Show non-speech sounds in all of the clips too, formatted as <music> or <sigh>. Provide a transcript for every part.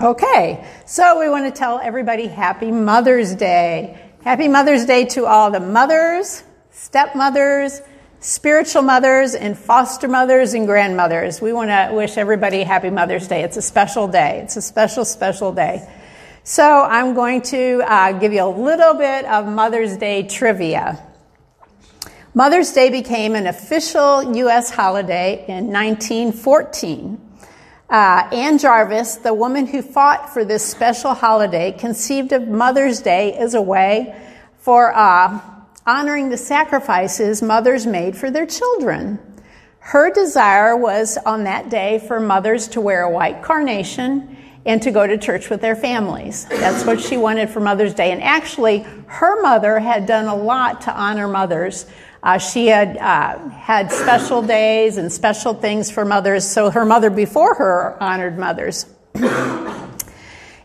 Okay, so we want to tell everybody Happy Mother's Day. Happy Mother's Day to all the mothers, stepmothers, spiritual mothers, and foster mothers and grandmothers. We want to wish everybody Happy Mother's Day. It's a special day. It's a special, special day. So I'm going to uh, give you a little bit of Mother's Day trivia. Mother's Day became an official U.S. holiday in 1914. Uh, Ann Jarvis, the woman who fought for this special holiday, conceived of Mother's Day as a way for uh, honoring the sacrifices mothers made for their children. Her desire was on that day for mothers to wear a white carnation and to go to church with their families. That's what she wanted for Mother's Day. And actually, her mother had done a lot to honor mothers. Uh, she had uh, had special days and special things for mothers, so her mother before her honored mothers. <coughs>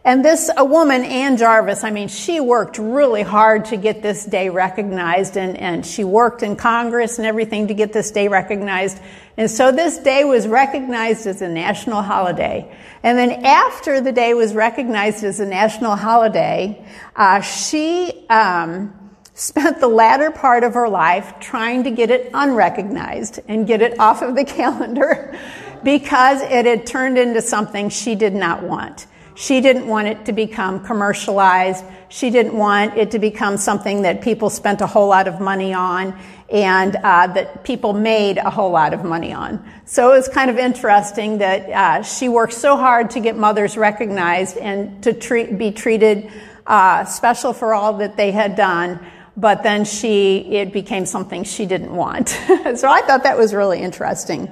And this a woman, Ann Jarvis, I mean, she worked really hard to get this day recognized, and, and she worked in Congress and everything to get this day recognized. And so this day was recognized as a national holiday. And then after the day was recognized as a national holiday, uh, she um, spent the latter part of her life trying to get it unrecognized and get it off of the <laughs> calendar because it had turned into something she did not want. She didn't want it to become commercialized. She didn't want it to become something that people spent a whole lot of money on and uh, that people made a whole lot of money on. So it was kind of interesting that uh, she worked so hard to get mothers recognized and to treat, be treated uh, special for all that they had done. But then she, it became something she didn't want. <laughs> so I thought that was really interesting.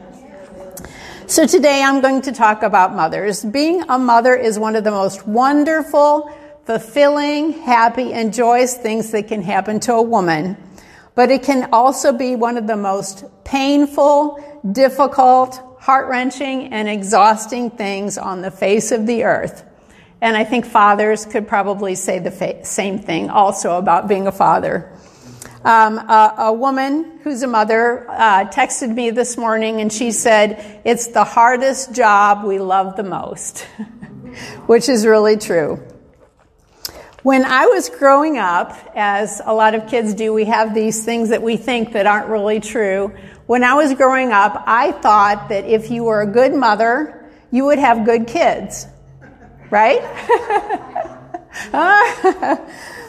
So today I'm going to talk about mothers. Being a mother is one of the most wonderful, fulfilling, happy, and joyous things that can happen to a woman. But it can also be one of the most painful, difficult, heart wrenching, and exhausting things on the face of the earth. And I think fathers could probably say the fa- same thing also about being a father. Um, a, a, woman who's a mother uh, texted me this morning and she said, It's the hardest job we love the most, <laughs> which is really true. When I was growing up, as a lot of kids do, we have these things that we think that aren't really true. When I was growing up, I thought that if you were a good mother, you would have good kids. Right? <laughs>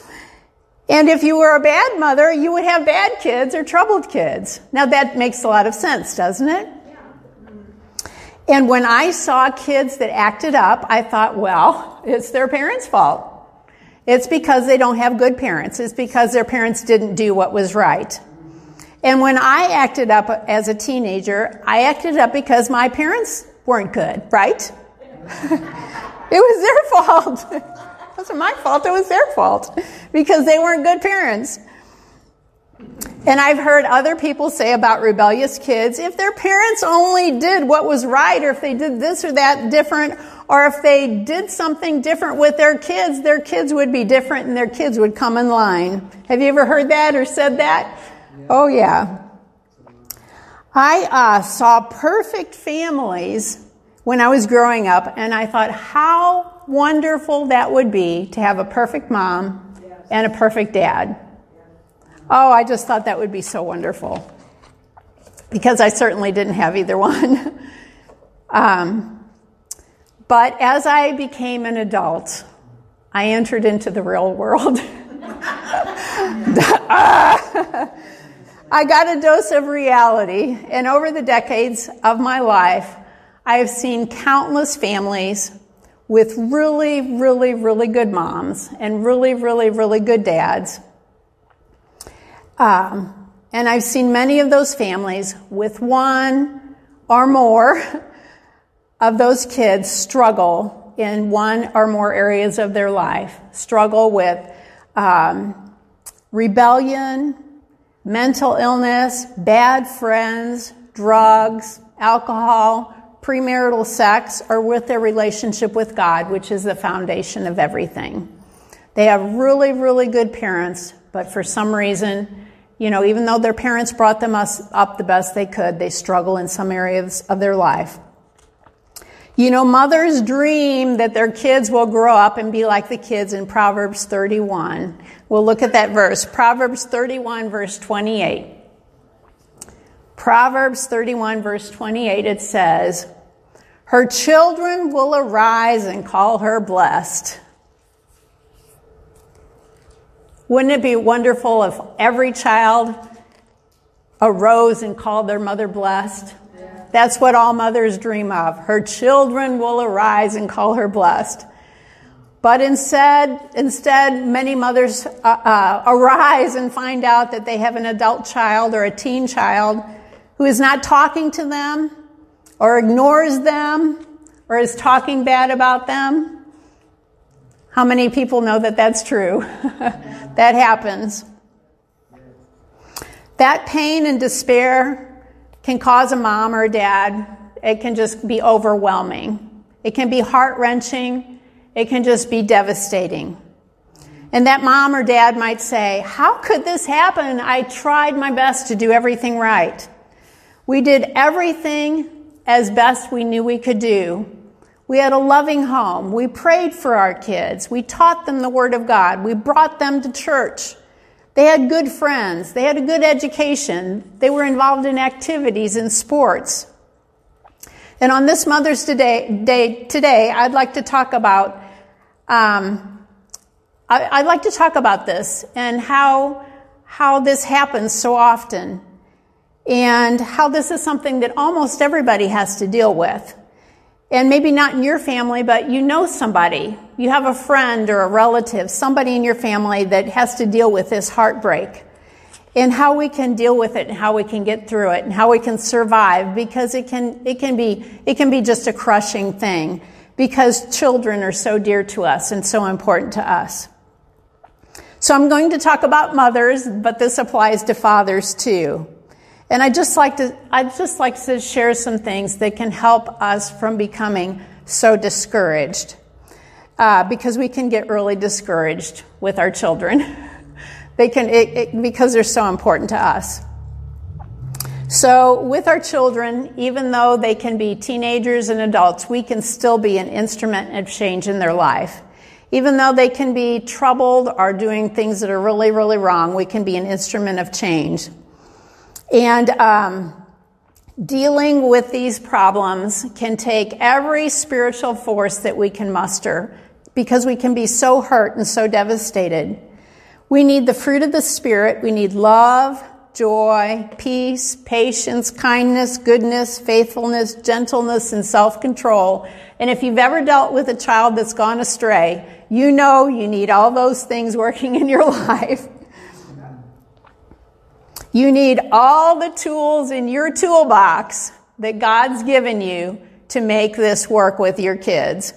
And if you were a bad mother, you would have bad kids or troubled kids. Now that makes a lot of sense, doesn't it? And when I saw kids that acted up, I thought, well, it's their parents' fault. It's because they don't have good parents. It's because their parents didn't do what was right. And when I acted up as a teenager, I acted up because my parents weren't good, right? <laughs> it was their <laughs> fault. It wasn't my fault, it was their fault because they weren't good parents. And I've heard other people say about rebellious kids, if their parents only did what was right, or if they did this or that different, or if they did something different with their kids, their kids would be different and their kids would come in line. Have you ever heard that or said that? Yeah. Oh, yeah. I uh, saw perfect families when I was growing up, and I thought, how wonderful that would be to have a perfect mom and a perfect dad. Oh, I just thought that would be so wonderful. Because I certainly didn't have either one. <laughs> um, but as I became an adult, I entered into the real world. <laughs> I got a dose of reality, and over the decades of my life, I have seen countless families with really, really, really good moms and really, really, really good dads. Um, and I've seen many of those families with one or more <laughs> of those kids struggle in one or more areas of their life, struggle with um, rebellion, mental illness, bad friends, drugs, alcohol, premarital sex or with their relationship with God, which is the foundation of everything. They have really, really good parents, but for some reason, you know, even though their parents brought them up the best they could, they struggle in some areas of their life. You know, mothers dream that their kids will grow up and be like the kids in Proverbs 31. We'll look at that verse. Proverbs 31, verse 28. Proverbs 31, verse 28, it says, Her children will arise and call her blessed. Wouldn't it be wonderful if every child arose and called their mother blessed? That's what all mothers dream of. Her children will arise and call her blessed. But instead, instead, many mothers uh, uh, arise and find out that they have an adult child or a teen child who is not talking to them or ignores them or is talking bad about them. How many people know that that's true? <laughs> that happens. That pain and despair can cause a mom or a dad, it can just be overwhelming. It can be heart wrenching. It can just be devastating. And that mom or dad might say, How could this happen? I tried my best to do everything right. We did everything as best we knew we could do. We had a loving home. We prayed for our kids. We taught them the Word of God. We brought them to church. They had good friends. They had a good education. They were involved in activities and sports. And on this Mother's Day, day today, I'd like to talk about, um, I, would like to talk about this and how, how this happens so often and how this is something that almost everybody has to deal with. And maybe not in your family, but you know somebody. You have a friend or a relative, somebody in your family that has to deal with this heartbreak. And how we can deal with it and how we can get through it and how we can survive because it can, it can be, it can be just a crushing thing because children are so dear to us and so important to us. So I'm going to talk about mothers, but this applies to fathers too. And I just like to, I'd just like to share some things that can help us from becoming so discouraged. Uh, because we can get really discouraged with our children. <laughs> they can, it, it, because they're so important to us. So, with our children, even though they can be teenagers and adults, we can still be an instrument of change in their life. Even though they can be troubled or doing things that are really, really wrong, we can be an instrument of change. And um, dealing with these problems can take every spiritual force that we can muster because we can be so hurt and so devastated. We need the fruit of the Spirit. We need love, joy, peace, patience, kindness, goodness, faithfulness, gentleness, and self control. And if you've ever dealt with a child that's gone astray, you know you need all those things <laughs> working in your life. You need all the tools in your toolbox that God's given you to make this work with your kids.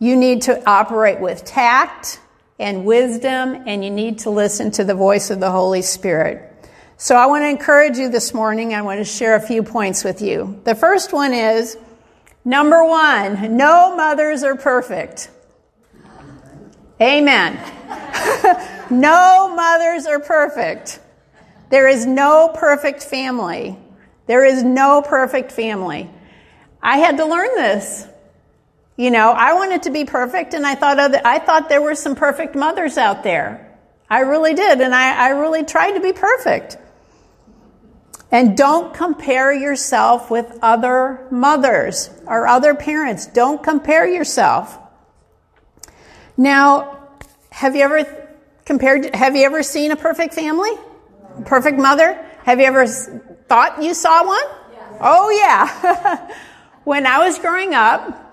You need to operate with tact and wisdom, and you need to listen to the voice of the Holy Spirit. So I want to encourage you this morning. I want to share a few points with you. The first one is number one, no mothers are perfect. Amen. <laughs> no mothers are perfect. There is no perfect family. There is no perfect family. I had to learn this. You know, I wanted to be perfect and I thought other, I thought there were some perfect mothers out there. I really did. And I, I really tried to be perfect. And don't compare yourself with other mothers or other parents. Don't compare yourself. Now, have you ever compared, have you ever seen a perfect family? Perfect mother? Have you ever thought you saw one? Yes. Oh, yeah. <laughs> when I was growing up,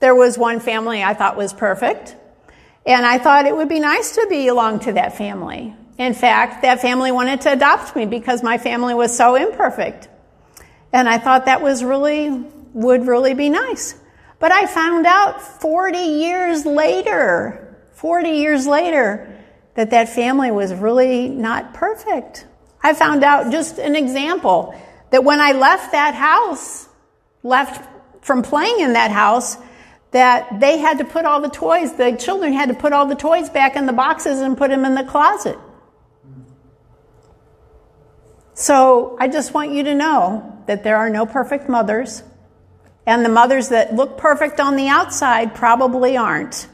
there was one family I thought was perfect, and I thought it would be nice to belong to that family. In fact, that family wanted to adopt me because my family was so imperfect. And I thought that was really, would really be nice. But I found out 40 years later, 40 years later, that that family was really not perfect. I found out just an example that when I left that house, left from playing in that house, that they had to put all the toys, the children had to put all the toys back in the boxes and put them in the closet. So I just want you to know that there are no perfect mothers. And the mothers that look perfect on the outside probably aren't.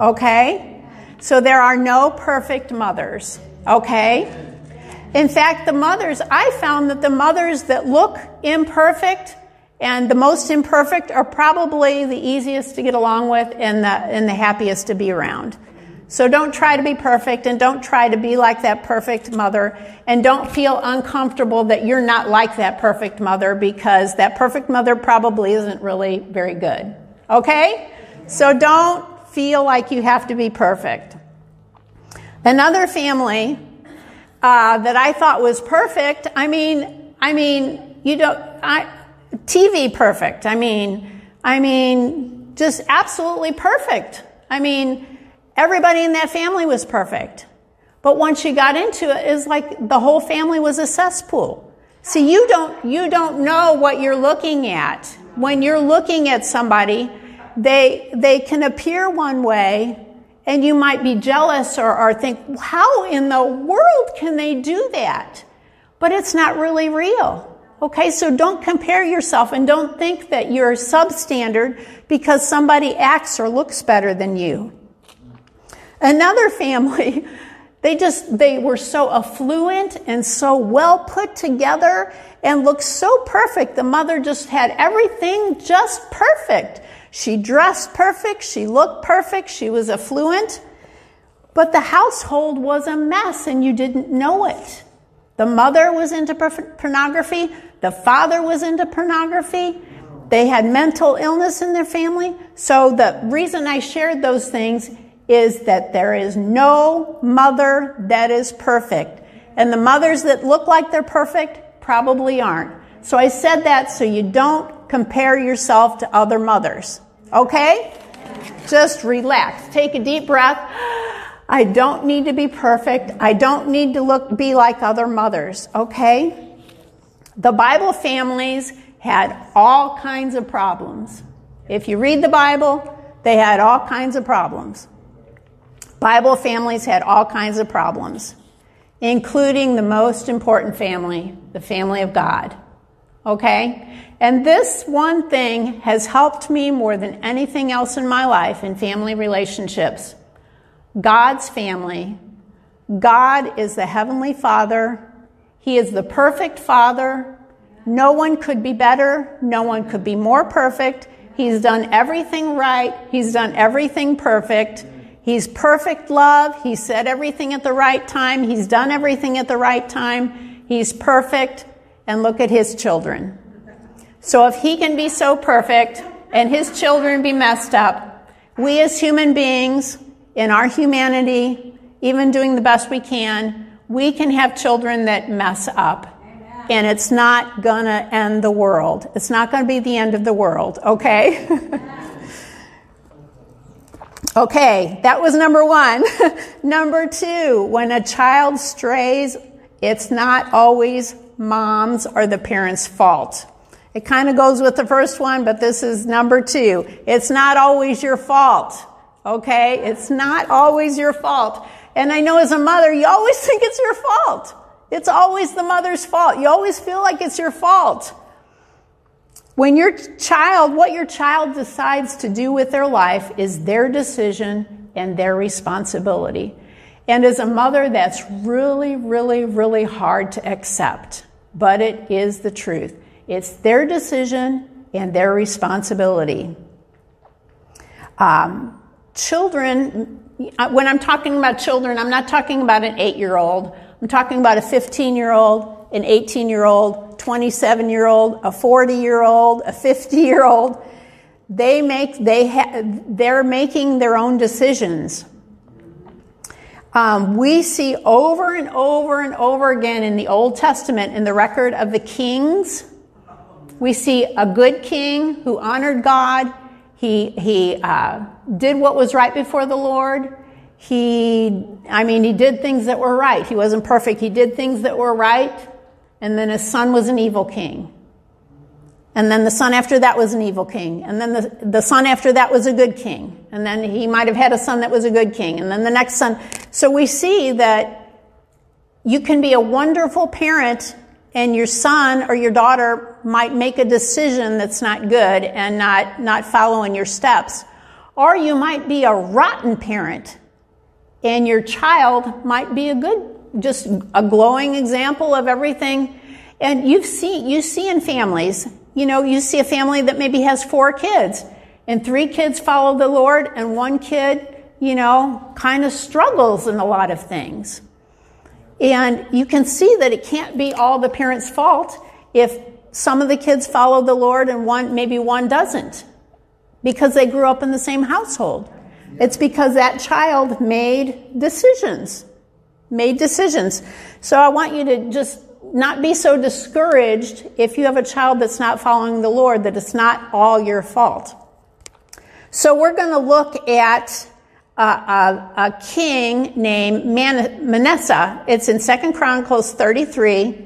Okay? So there are no perfect mothers. Okay? In fact, the mothers, I found that the mothers that look imperfect and the most imperfect are probably the easiest to get along with and the, and the happiest to be around. So don't try to be perfect and don't try to be like that perfect mother and don't feel uncomfortable that you're not like that perfect mother because that perfect mother probably isn't really very good. Okay? So don't feel like you have to be perfect. Another family uh, that I thought was perfect. I mean, I mean, you don't. I, TV perfect. I mean, I mean, just absolutely perfect. I mean, everybody in that family was perfect. But once you got into it, it's like the whole family was a cesspool. See, you don't, you don't know what you're looking at. When you're looking at somebody, they, they can appear one way and you might be jealous or, or think, how in the world can they do that? But it's not really real. Okay, so don't compare yourself and don't think that you're substandard because somebody acts or looks better than you. Another family, <laughs> they just, they were so affluent and so well put together and looked so perfect. The mother just had everything just perfect. She dressed perfect. She looked perfect. She was affluent. But the household was a mess and you didn't know it. The mother was into pornography. The father was into pornography. They had mental illness in their family. So the reason I shared those things is that there is no mother that is perfect. And the mothers that look like they're perfect probably aren't. So I said that so you don't compare yourself to other mothers. Okay? Just relax. Take a deep breath. I don't need to be perfect. I don't need to look be like other mothers, okay? The Bible families had all kinds of problems. If you read the Bible, they had all kinds of problems. Bible families had all kinds of problems, including the most important family, the family of God. Okay? And this one thing has helped me more than anything else in my life in family relationships. God's family. God is the Heavenly Father he is the perfect Father. No one could be better. No one could be more perfect. He's done everything right. He's done everything perfect. He's perfect love. He said everything at the right time. He's done everything at the right time. He's perfect. And look at his children. So if he can be so perfect and his children be messed up, we as human beings, in our humanity, even doing the best we can, we can have children that mess up. And it's not gonna end the world. It's not gonna be the end of the world, okay? <laughs> okay, that was number one. <laughs> number two, when a child strays, it's not always mom's are the parent's fault. It kind of goes with the first one, but this is number two. It's not always your fault. Okay? It's not always your fault. And I know as a mother, you always <laughs> think it's your fault. It's always the mother's fault. You always feel like it's your fault. When your child, what your child decides to do with their life is their decision and their responsibility. And as a mother, that's really, really, really hard to accept. But it is the truth. It's their decision and their responsibility. Um, children when I'm talking about children, I'm not talking about an eight year old. I'm talking about a 15 year old, an 18 year old, 27 year old, a 40 year old, a 50 year old. They make, they ha- they're making their own decisions. Um, we see over and over and over again in the Old Testament, in the record of the kings, we see a good king who honored God he, he uh, did what was right before the Lord. He, I mean, he did things that were right. He wasn't perfect. He did things that were right. And then his son was an evil king. And then the son after that was an evil king. And then the, the son after that was a good king. And then he might have had a son that was a good king. And then the next son. So we see that you can be a wonderful parent and your son or your daughter might make a decision that's not good and not, not following your steps. Or you might be a rotten parent and your child might be a good, just a glowing example of everything. And you see, you see in families, you know, you see a family that maybe has four kids and three kids follow the Lord and one kid, you know, kind of struggles in a lot of things. And you can see that it can't be all the parents' fault if some of the kids follow the Lord and one, maybe one doesn't because they grew up in the same household. It's because that child made decisions, made decisions. So I want you to just not be so discouraged if you have a child that's not following the Lord that it's not all your fault. So we're going to look at a, a, a king named Man- Manasseh. It's in Second Chronicles 33.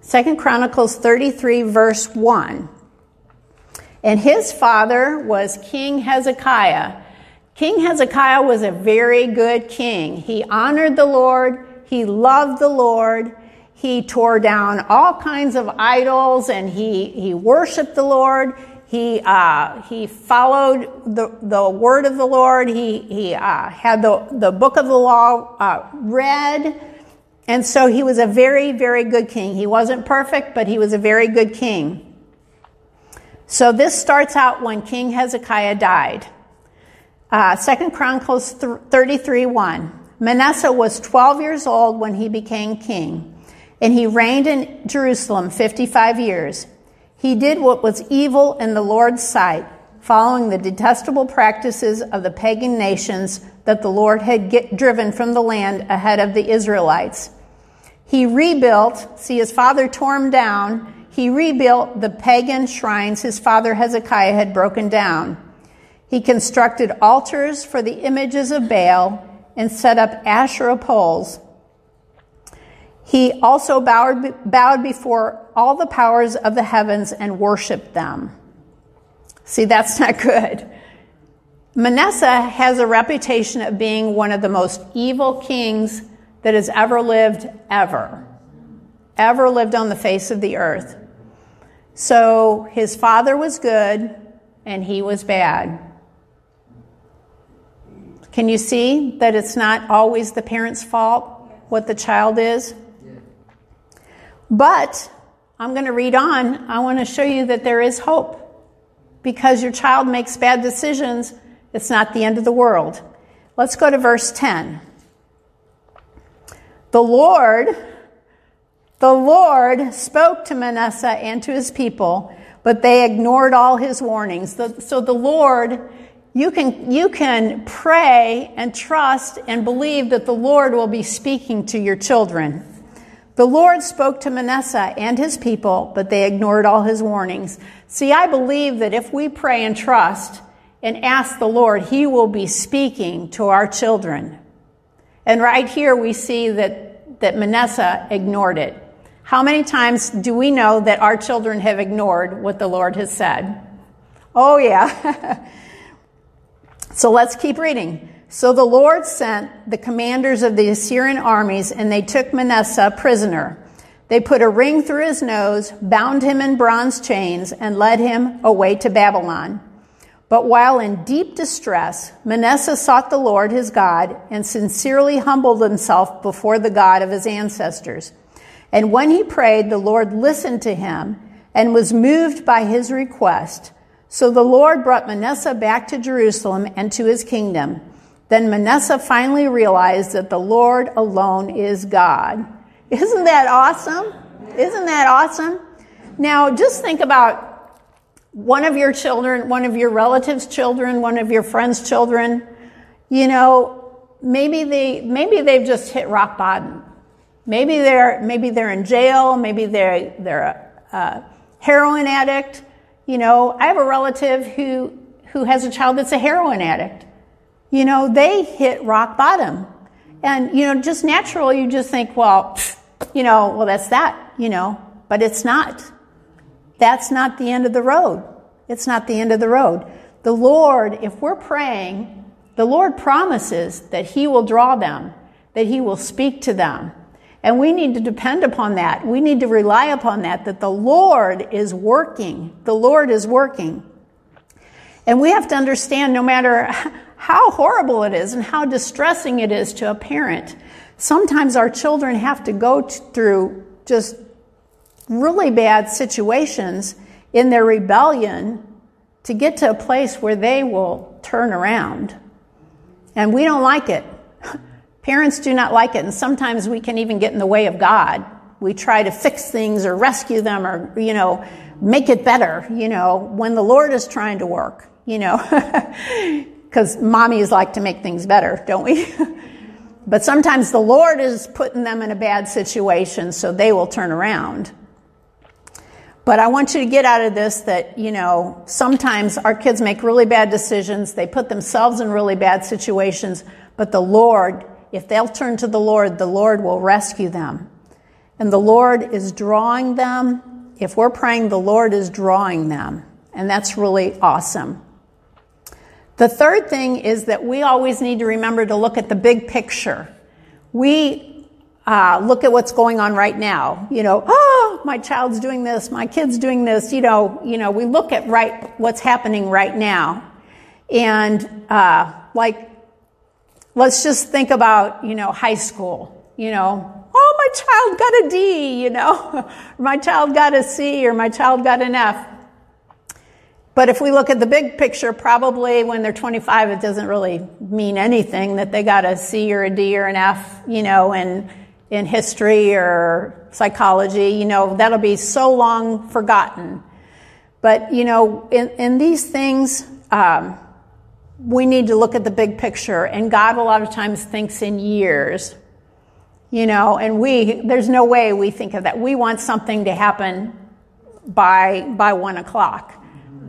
Second Chronicles 33 verse 1. And his father was King Hezekiah. King Hezekiah was a very good king. He honored the Lord. He loved the Lord. He tore down all kinds of idols and he, he worshiped the Lord. He, uh, he followed the, the word of the Lord. He, he uh, had the, the book of the law uh, read. And so he was a very, very good king. He wasn't perfect, but he was a very good king. So this starts out when King Hezekiah died. Uh, Second Chronicles 33 1. Manasseh was 12 years old when he became king, and he reigned in Jerusalem 55 years. He did what was evil in the Lord's sight, following the detestable practices of the pagan nations that the Lord had get, driven from the land ahead of the Israelites. He rebuilt, see, his father tore him down he rebuilt the pagan shrines his father Hezekiah had broken down. He constructed altars for the images of Baal and set up Asherah poles. He also bowed, bowed before all the powers of the heavens and worshiped them. See, that's <laughs> not good. Manasseh has a reputation of being one of the most evil kings that has ever lived, ever. Ever lived on the face of the earth. So his father was good and he was bad. Can you see that it's not always the parent's fault what the child is? But I'm going to read on. I want to show you that there is hope. Because your child makes bad decisions, it's not the end of the world. Let's go to verse 10. The Lord the Lord spoke to Manasseh and to his people, but they ignored all his warnings. So the Lord, you can, you can pray and trust and believe that the Lord will be speaking to your children. The Lord spoke to Manasseh and his people, but they ignored all his warnings. See, I believe that if we pray and trust and ask the Lord, he will be speaking to our children. And right here we see that, that Manasseh ignored it. How many times do we know that our children have ignored what the Lord has said? Oh, yeah. <laughs> so let's keep reading. So the Lord sent the commanders of the Assyrian armies, and they took Manasseh prisoner. They put a ring through his nose, bound him in bronze chains, and led him away to Babylon. But while in deep distress, Manasseh sought the Lord his God and sincerely humbled himself before the God of his ancestors. And when he prayed, the Lord listened to him and was moved by his request. So the Lord brought Manasseh back to Jerusalem and to his kingdom. Then Manasseh finally realized that the Lord alone is God. Isn't that awesome? Isn't that awesome? Now, just think about one of your children, one of your relatives' children, one of your friends' children. You know, maybe they maybe they've just hit rock bottom. Maybe they're, maybe they're in jail, maybe they're, they're a, a heroin addict. You know, I have a relative who, who has a child that's a heroin addict. You know, they hit rock bottom. And, you know, just naturally you just think, well, you know, well, that's that, you know, but it's not. That's not the end of the road. It's not the end of the road. The Lord, if we're praying, the Lord promises that He will draw them, that He will speak to them, And we need to depend upon that. We need to rely upon that, that the Lord is working. The Lord is working. And we have to understand no matter how horrible it is and how distressing it is to a parent, sometimes our children have to go through just really bad situations in their rebellion to get to a place where they will turn around. And we don't like it. <laughs> Parents do not like it, and sometimes we can even get in the way of God. We try to fix things or rescue them or, you know, make it better, you know, when the Lord is trying to work, you know. <laughs> Because mommies like to make things better, don't we? <laughs> but sometimes the Lord is putting them in a bad situation so they will turn around. But I want you to get out of this that, you know, sometimes our kids make really bad decisions. They put themselves in really bad situations, but the Lord if they'll turn to the Lord, the Lord will rescue them. And the Lord is drawing them. If we're praying, the Lord is drawing them. And that's really awesome. The third thing is that we always need to remember to look at the big picture. We uh, look at what's going on right now. You know, oh, my child's doing this, my kid's doing this. You know, you know, we look at right what's happening right now, and uh, like Let's just think about, you know, high school, you know, oh, my child got a D, you know, <laughs> my child got a C or my child got an F. But if we look at the big picture, probably when they're 25, it doesn't really mean anything that they got a C or a D or an F, you know, in, in history or psychology, you know, that'll be so long forgotten. But, you know, in, in these things, um, we need to look at the big picture. And God, a lot of times, thinks in years. You know, and we, there's no way we think of that. We want something to happen by, by one o'clock.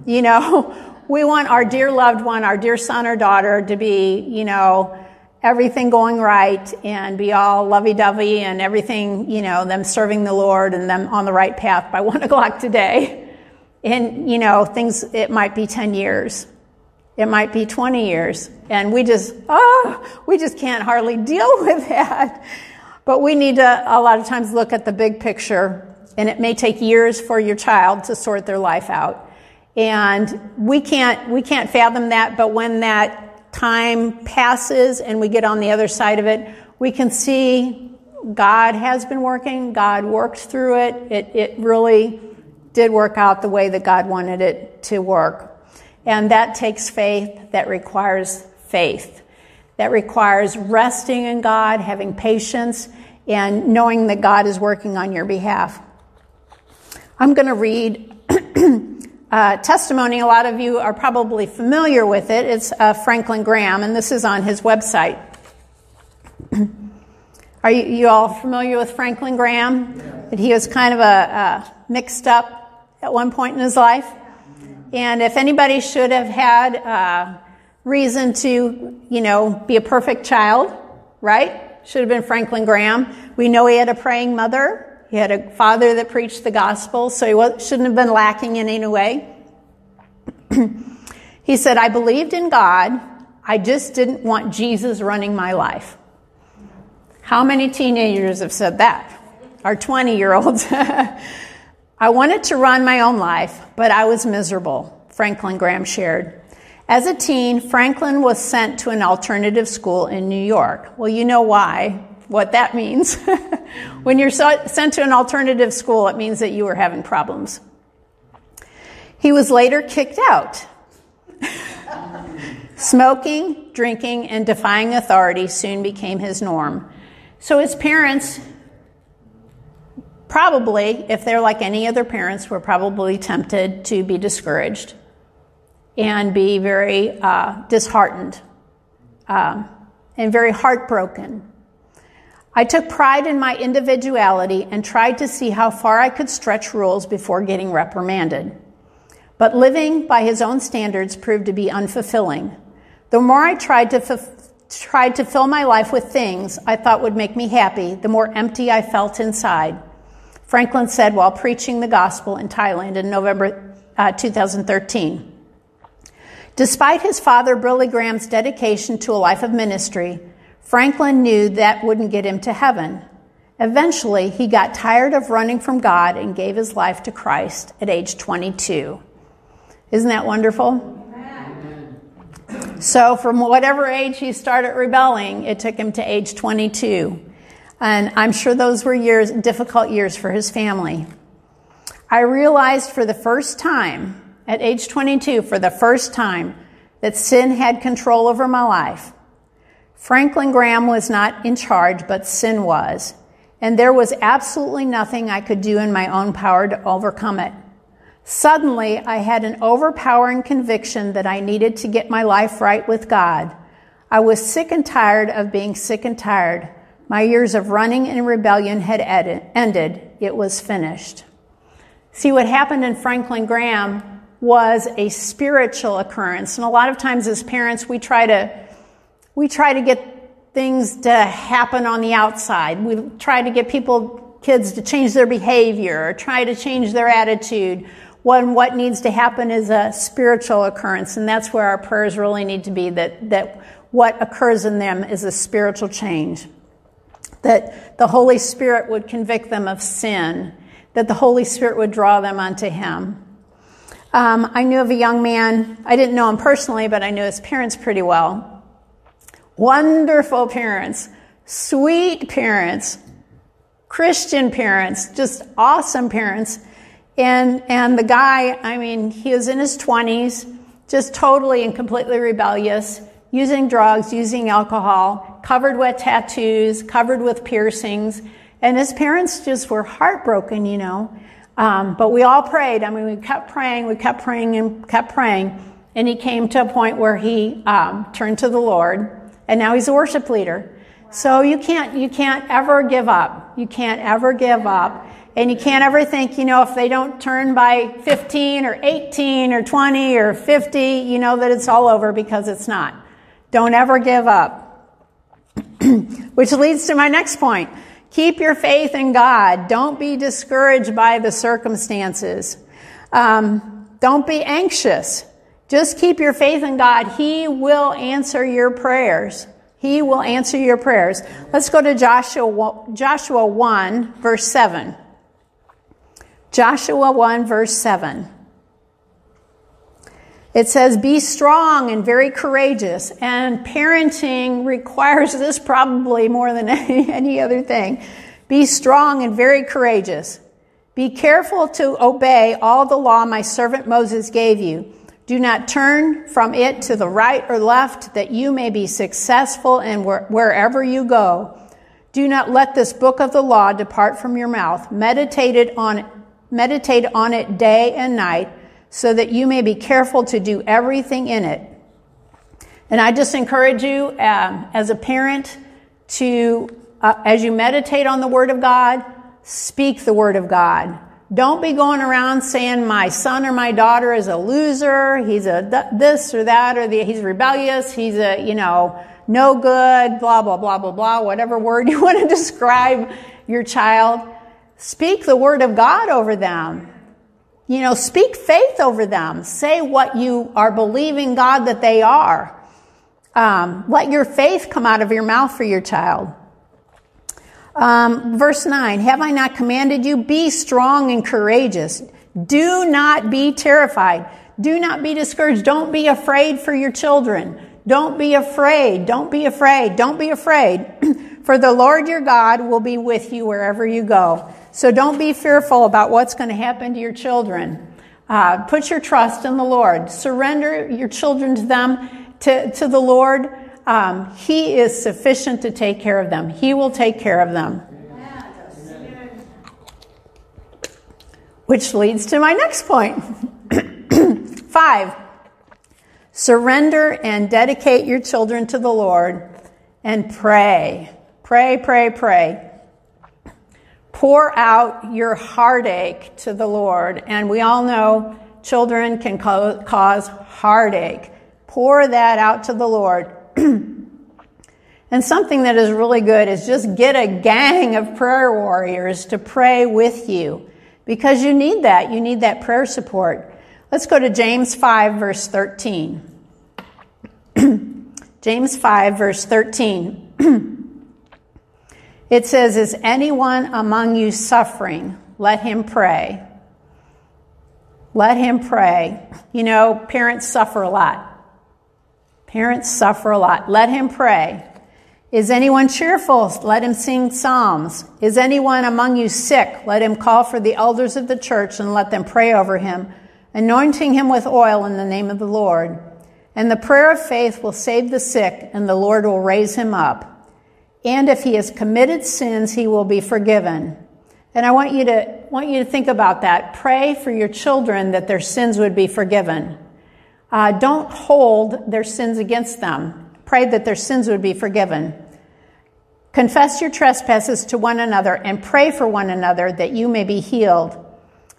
You know, <laughs> we want our dear loved one, our dear son or daughter to be, you know, everything going right and be all lovey dovey and everything, you know, them serving the Lord and them on the right path by <laughs> one o'clock today. And, you know, things, it might be 10 years. It might be 20 years. And we just, oh, we just can't hardly <laughs> deal with that. But we need to a lot of times look at the big picture. And it may take years for your child to sort their life out. And we can't, we can't fathom that. But when that time passes and we get on the other side of it, we can see God has been working. God worked through it. It, it really did work out the way that God wanted it to work. And that takes faith, that requires faith. That requires resting in God, having patience, and knowing that God is working on your behalf. I'm going to read <clears throat> a testimony. A lot of you are probably familiar with it. It's uh, Franklin Graham, and this is on his website. <clears throat> are you, you, all familiar with Franklin Graham? That he was kind of a, a mixed up at one point in his life. And if anybody should have had uh, reason to, you know, be a perfect child, right? Should have been Franklin Graham. We know he had a praying mother. He had a father that preached the gospel, so he shouldn't have been lacking in any way. <clears throat> he said, I believed in God. I just didn't want Jesus running my life. How many teenagers have said that? Our 20 year olds. <laughs> I wanted to run my own life, but I was miserable, Franklin Graham shared. As a teen, Franklin was sent to an alternative school in New York. Well, you know why, what that means. <laughs> when you're sent to an alternative school, it means that you were having problems. He was later kicked out. <laughs> Smoking, drinking, and defying authority soon became his norm. So his parents probably, if they're like any other parents, were probably tempted to be discouraged and be very uh, disheartened um, and very heartbroken. I took pride in my individuality and tried to see how far I could stretch rules before getting reprimanded. But living by his own standards proved to be unfulfilling. The more I tried to, f- tried to fill my life with things I thought would make me happy, the more empty I felt inside. Franklin said while preaching the gospel in Thailand in November uh, 2013. Despite his father, Billy Graham's dedication to a life of ministry, Franklin knew that wouldn't get him to heaven. Eventually, he got tired of running from God and gave his life to Christ at age 22. Isn't that wonderful? So, from whatever age he started rebelling, it took him to age 22. And I'm sure those were years, difficult years for his family. I realized for the first time, at age 22, for the first time, that sin had control over my life. Franklin Graham was not in charge, but sin was. And there was absolutely nothing I could do in my own power to overcome it. Suddenly, I had an overpowering conviction that I needed to get my life right with God. I was sick and tired of being sick and tired. My years of running and rebellion had ended. It was finished. See, what happened in Franklin Graham was a spiritual occurrence. And a lot of times as parents, we try to, we try to get things to happen on the outside. We try to get people, kids to change their behavior or try to change their attitude. When what needs to happen is a spiritual occurrence. And that's where our prayers really need to be that, that what occurs in them is a spiritual change. That the Holy Spirit would convict them of sin that the Holy Spirit would draw them unto Him. Um, I knew of a young man, I didn't know him personally, but I knew his parents pretty well. Wonderful parents, sweet parents, Christian parents, just awesome parents. And, and the guy, I mean, he was in his 20s, just totally and completely rebellious, using drugs, using alcohol, covered with tattoos, covered with piercings. And his parents just were heartbroken, you know. Um, but we all prayed. I mean, we kept praying, we kept praying and kept praying. And he came to a point where he um, turned to the Lord, and now he's a worship leader. So you can't, you can't ever give up. You can't ever give up. And you can't ever think, you know, if they don't turn by 15 or 18 or 20 or 50, you know that it's all over because it's not. Don't ever give up. <clears throat> Which leads to my next point. Keep your faith in God. Don't be discouraged by the circumstances. Um, don't be anxious. Just keep your faith in God. He will answer your prayers. He will answer your prayers. Let's go to Joshua, Joshua 1, verse 7. Joshua 1, verse 7. It says, be strong and very courageous. And parenting requires this probably more than <laughs> any, other thing. Be strong and very courageous. Be careful to obey all the law my servant Moses gave you. Do not turn from it to the right or left that you may be successful in wherever you go. Do not let this book of the law depart from your mouth. Meditate it on, meditate on it day and night so that you may be careful to do everything in it. And I just encourage you um, as a parent to, uh, as you meditate on the Word of God, speak the Word of God. Don't be going around saying my son or my daughter is a loser, he's a th- this or that, or the, he's rebellious, he's a, you know, no good, blah, blah, blah, blah, blah, whatever word <laughs> you want to describe your child. Speak the Word of God over them. You know, speak faith over them. Say what you are believing God that they are. Um, let your faith come out of your mouth for your child. Um, verse 9 Have I not commanded you? Be strong and courageous. Do not be terrified. Do not be discouraged. Don't be afraid for your children. Don't be afraid. Don't be afraid. Don't be afraid. <clears throat> for the Lord your God will be with you wherever you go. So don't be fearful about what's going to happen to your children. Uh, put your trust in the Lord. Surrender your children to them, to, to the Lord. Um, he is sufficient to take care of them. He will take care of them. Which leads to my next point. <clears throat> Five, surrender and dedicate your children to the Lord and pray. Pray, pray, pray. Pour out your heartache to the Lord. And we all know children can co- cause heartache. Pour that out to the Lord. And something that is really good is just get a gang of prayer warriors to pray with you because you need that. You need that prayer support. Let's go to James 5, verse 13. <clears throat> James 5, verse 13. <clears throat> It says, Is anyone among you suffering? Let him pray. Let him pray. You know, parents suffer a lot. Parents suffer a lot. Let him pray. Is anyone cheerful? Let him sing psalms. Is anyone among you sick? Let him call for the elders of the church and let them pray over him, anointing him with oil in the name of the Lord. And the prayer of faith will save the sick, and the Lord will raise him up. And if he has committed sins, he will be forgiven. And I want you to, want you to think about that. Pray for your children that their sins would be forgiven. Uh, don't hold their sins against them. Pray that their sins would be forgiven. Confess your trespasses to one another and pray for one another that you may be healed.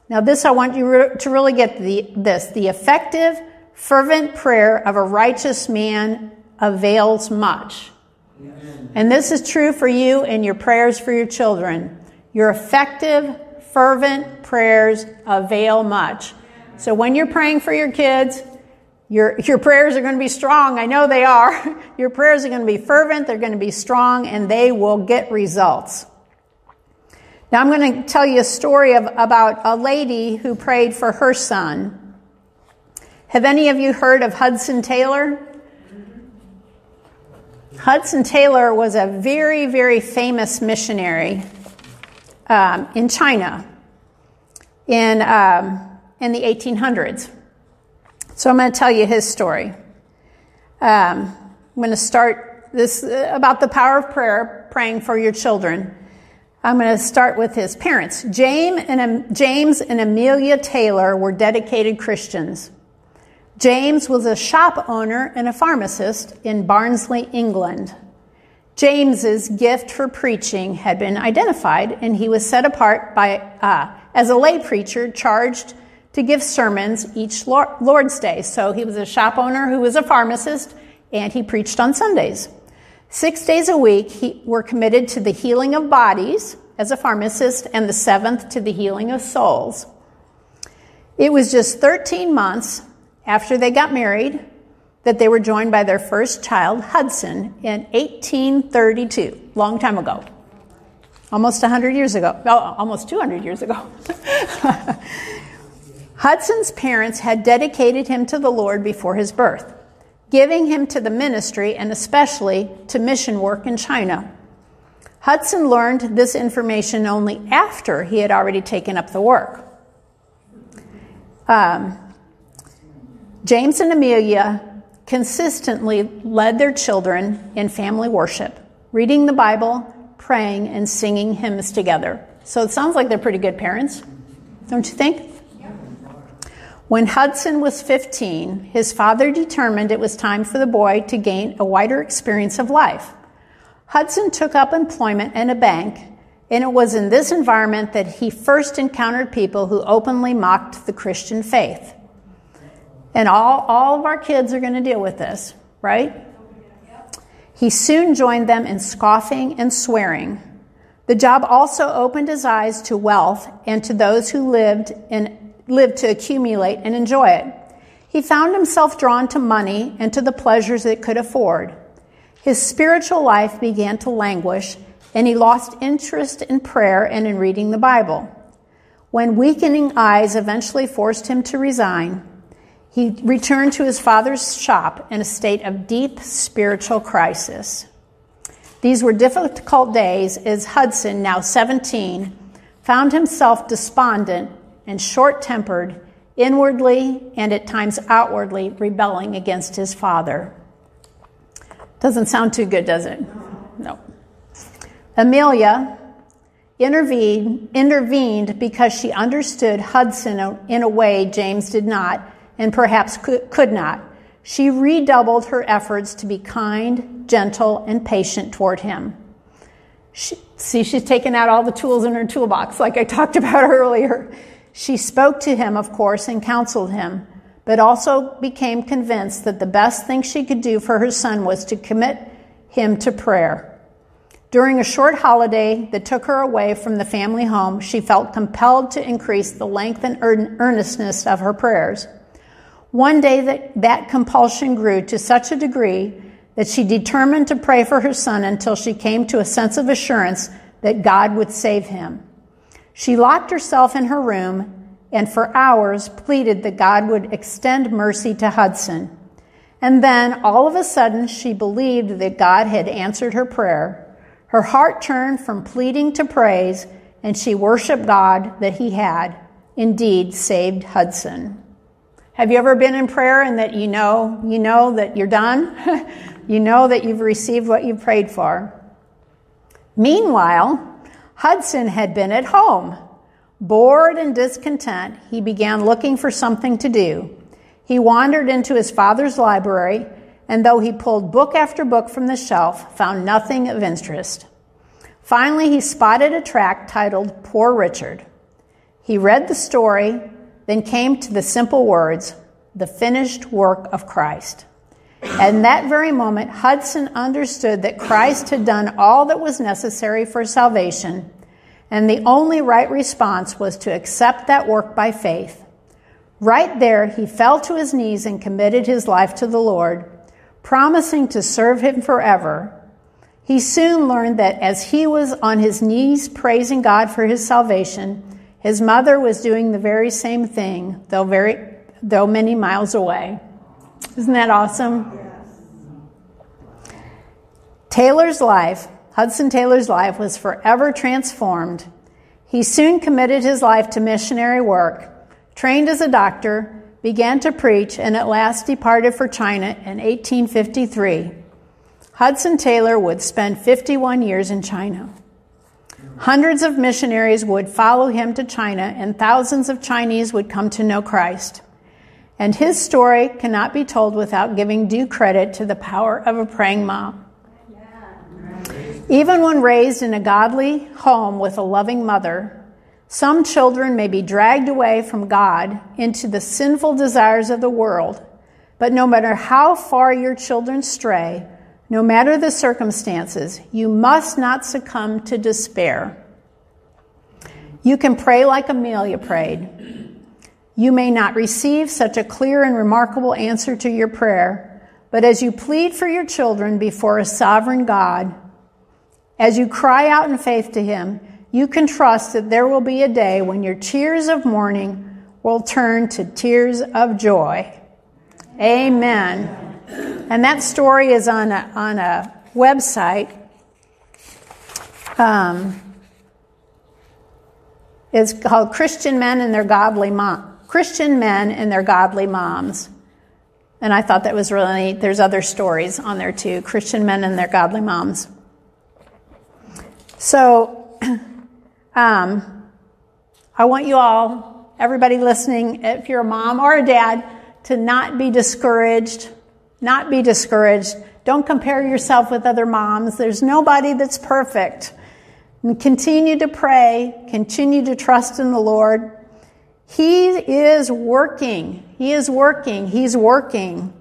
Now, this I want you to really get the, this. The effective, fervent prayer of a righteous man avails much. Amen. And this is true for you and your prayers for your children. Your effective, fervent prayers avail much. So when you're praying for your kids, your, your prayers are going to be strong. I know they are. <laughs> Your prayers are going to be fervent, they're going to be strong, and they will get results. Now, I'm going to tell you a story of, about a lady who prayed for her son. Have any of you heard of Hudson Taylor? Hudson Taylor was a very, very famous missionary um, in China in, um, in the 1800s. So I'm going to tell you his story. Um, I'm going to start this uh, about the power of prayer, praying for your children. I'm going to start with his parents. James and, James and Amelia Taylor were dedicated Christians. James was a shop owner and a pharmacist in Barnsley, England. James's gift for preaching had been identified, and he was set apart by uh, as a lay preacher charged to give sermons each Lord's Day. So he was a shop owner who was a pharmacist, and he preached on Sundays. Six days a week, he were committed to the healing of bodies as a pharmacist, and the seventh to the healing of souls. It was just 13 months after they got married that they were joined by their first child, Hudson, in 1832, long time ago. Almost 100 years ago. Oh, almost 200 years ago. <laughs> Hudson's parents had dedicated him to the Lord before his birth, giving him to the ministry and especially to mission work in China. Hudson learned this information only after he had already taken up the work. Um, James and Amelia consistently led their children in family worship, reading the Bible, praying, and singing hymns together. So it sounds like they're pretty good parents, don't you think? When Hudson was 15, his father determined it was time for the boy to gain a wider experience of life. Hudson took up employment in a bank, and it was in this environment that he first encountered people who openly mocked the Christian faith. And all, all of our kids are going to deal with this, right? He soon joined them in scoffing and swearing. The job also opened his eyes to wealth and to those who lived and lived to accumulate and enjoy it. He found himself drawn to money and to the pleasures it could afford. His spiritual life began to languish, and he lost interest in prayer and in reading the Bible. When weakening eyes eventually forced him to resign, he returned to his father's shop in a state of deep spiritual crisis. These were difficult days as Hudson, now 17, found himself despondent and short tempered, inwardly and at times outwardly rebelling against his father. Doesn't sound too good, does it? No. Amelia intervened, intervened because she understood Hudson in a way James did not and perhaps could not, she redoubled her efforts to be kind, gentle, and patient toward him. She, see, she's taken out all the tools in her toolbox, like I talked about <laughs> earlier. She spoke to him, of course, and counseled him, but also became convinced that the best thing she could do for her son was to commit him to prayer. During a short holiday that took her away from the family home, she felt compelled to increase the length and earnestness of her prayers. One day that, that compulsion grew to such a degree that she determined to pray for her son until she came to a sense of assurance that God would save him. She locked herself in her room and for hours pleaded that God would extend mercy to Hudson. And then, all of a sudden, she believed that God had answered her prayer. Her heart turned from pleading to praise, and she worshiped God that He had indeed saved Hudson. Have you ever been in prayer and that you know, you know that you're done? <laughs> you know that you've received what you prayed for. Meanwhile, Hudson had been at home. Bored and discontent, he began looking for something to do. He wandered into his father's library, and though he pulled book after book from the shelf, found nothing of interest. Finally, he spotted a tract titled Poor Richard. He read the story, then came to the simple words, the finished work of Christ. And that very moment, Hudson understood that Christ had done all that was necessary for salvation, and the only right response was to accept that work by faith. Right there, he fell to his knees and committed his life to the Lord, promising to serve him forever. He soon learned that as he was on his knees praising God for his salvation, his mother was doing the very same thing, though very though many miles away. Isn't that awesome? Taylor's life, Hudson Taylor's life was forever transformed. He soon committed his life to missionary work, trained as a doctor, began to preach, and at last departed for China in 1853. Hudson Taylor would spend 51 years in China. Hundreds of missionaries would follow him to China, and thousands of Chinese would come to know Christ. And his story cannot be told without giving due credit to the power of a praying mom. Even when raised in a godly home with a loving mother, some children may be dragged away from God into the sinful desires of the world. But no matter how far your children stray, no matter the circumstances, you must not succumb to despair. You can pray like Amelia prayed. You may not receive such a clear and remarkable answer to your prayer, but as you plead for your children before a sovereign God, as you cry out in faith to Him, you can trust that there will be a day when your tears of mourning will turn to tears of joy. Amen. And that story is on a, on a website. Um, it's called Christian Men and Their Godly Mom. Christian Men and Their Godly Moms. And I thought that was really, neat. there's other stories on there too. Christian Men and Their Godly Moms. So, <clears throat> um, I want you all, everybody listening, if you're a mom or a dad, to not be discouraged not be discouraged. Don't compare yourself with other moms. There's nobody that's perfect. And continue to pray, continue to trust in the Lord. He is working. He is working. He's working.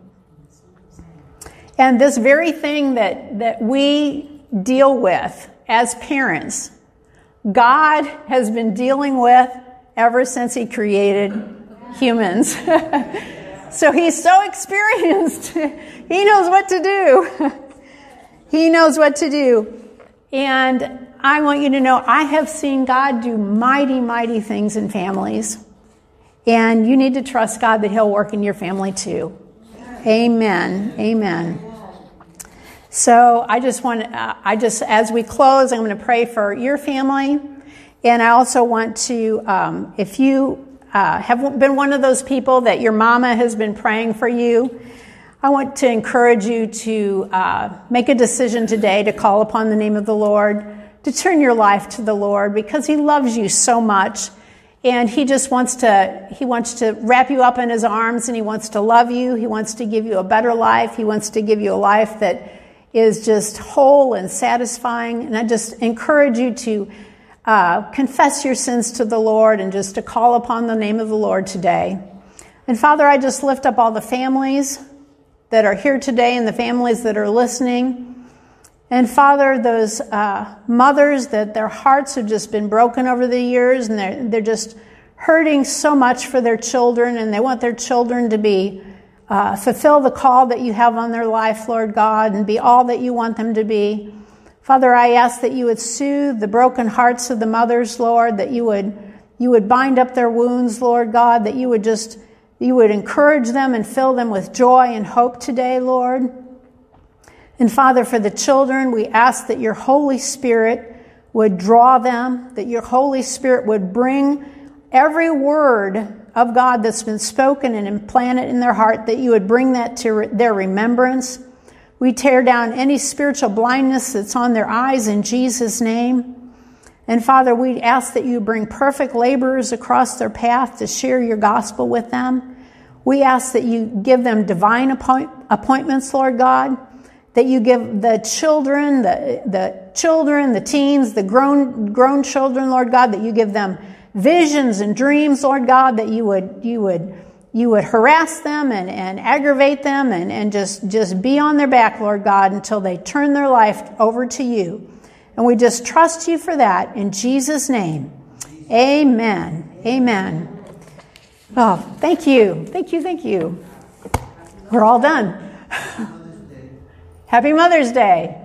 And this very thing that, that we deal with as parents, God has been dealing with ever since He created humans. <laughs> So he's so experienced. <laughs> he knows what to do. <laughs> he knows what to do. And I want you to know I have seen God do mighty, mighty things in families. And you need to trust God that He'll work in your family too. Amen. Amen. So I just want, uh, I just, as we close, I'm going to pray for your family. And I also want to, um, if you uh, have been one of those people that your mama has been praying for you, I want to encourage you to uh, make a decision today to call upon the name of the Lord, to turn your life to the Lord because He loves you so much. And he just wants to, he wants to wrap you up in his arms and he wants to love you. He wants to give you a better life. He wants to give you a life that is just whole and satisfying. And I just encourage you to uh, confess your sins to the Lord and just to call upon the name of the Lord today. And Father, I just lift up all the families that are here today and the families that are listening. And Father, those uh, mothers that their hearts have just been broken over the years and they're, they're just hurting so much for their children and they want their children to be uh, fulfill the call that you have on their life, Lord God, and be all that you want them to be. Father, I ask that you would soothe the broken hearts of the mothers, Lord, that you would, you would bind up their wounds, Lord God, that you would just, you would encourage them and fill them with joy and hope today, Lord. And Father, for the children, we ask that your Holy Spirit would draw them, that your Holy Spirit would bring every word of God that's been spoken and implanted in their heart, that you would bring that to their remembrance. We tear down any spiritual blindness that's on their eyes in Jesus' name. And Father, we ask that you bring perfect laborers across their path to share your gospel with them. We ask that you give them divine appoint- appointments, Lord God, that you give the children, the, the children, the teens, the grown, grown children, Lord God, that you give them visions and dreams, Lord God, that you would, you would, you would harass them and, and aggravate them and, and just, just be on their back, Lord God, until they turn their life over to you. And we just trust you for that in Jesus' name. Amen. Amen. Oh, thank you. Thank you. Thank you. We're all done. <laughs> Happy Mother's Day.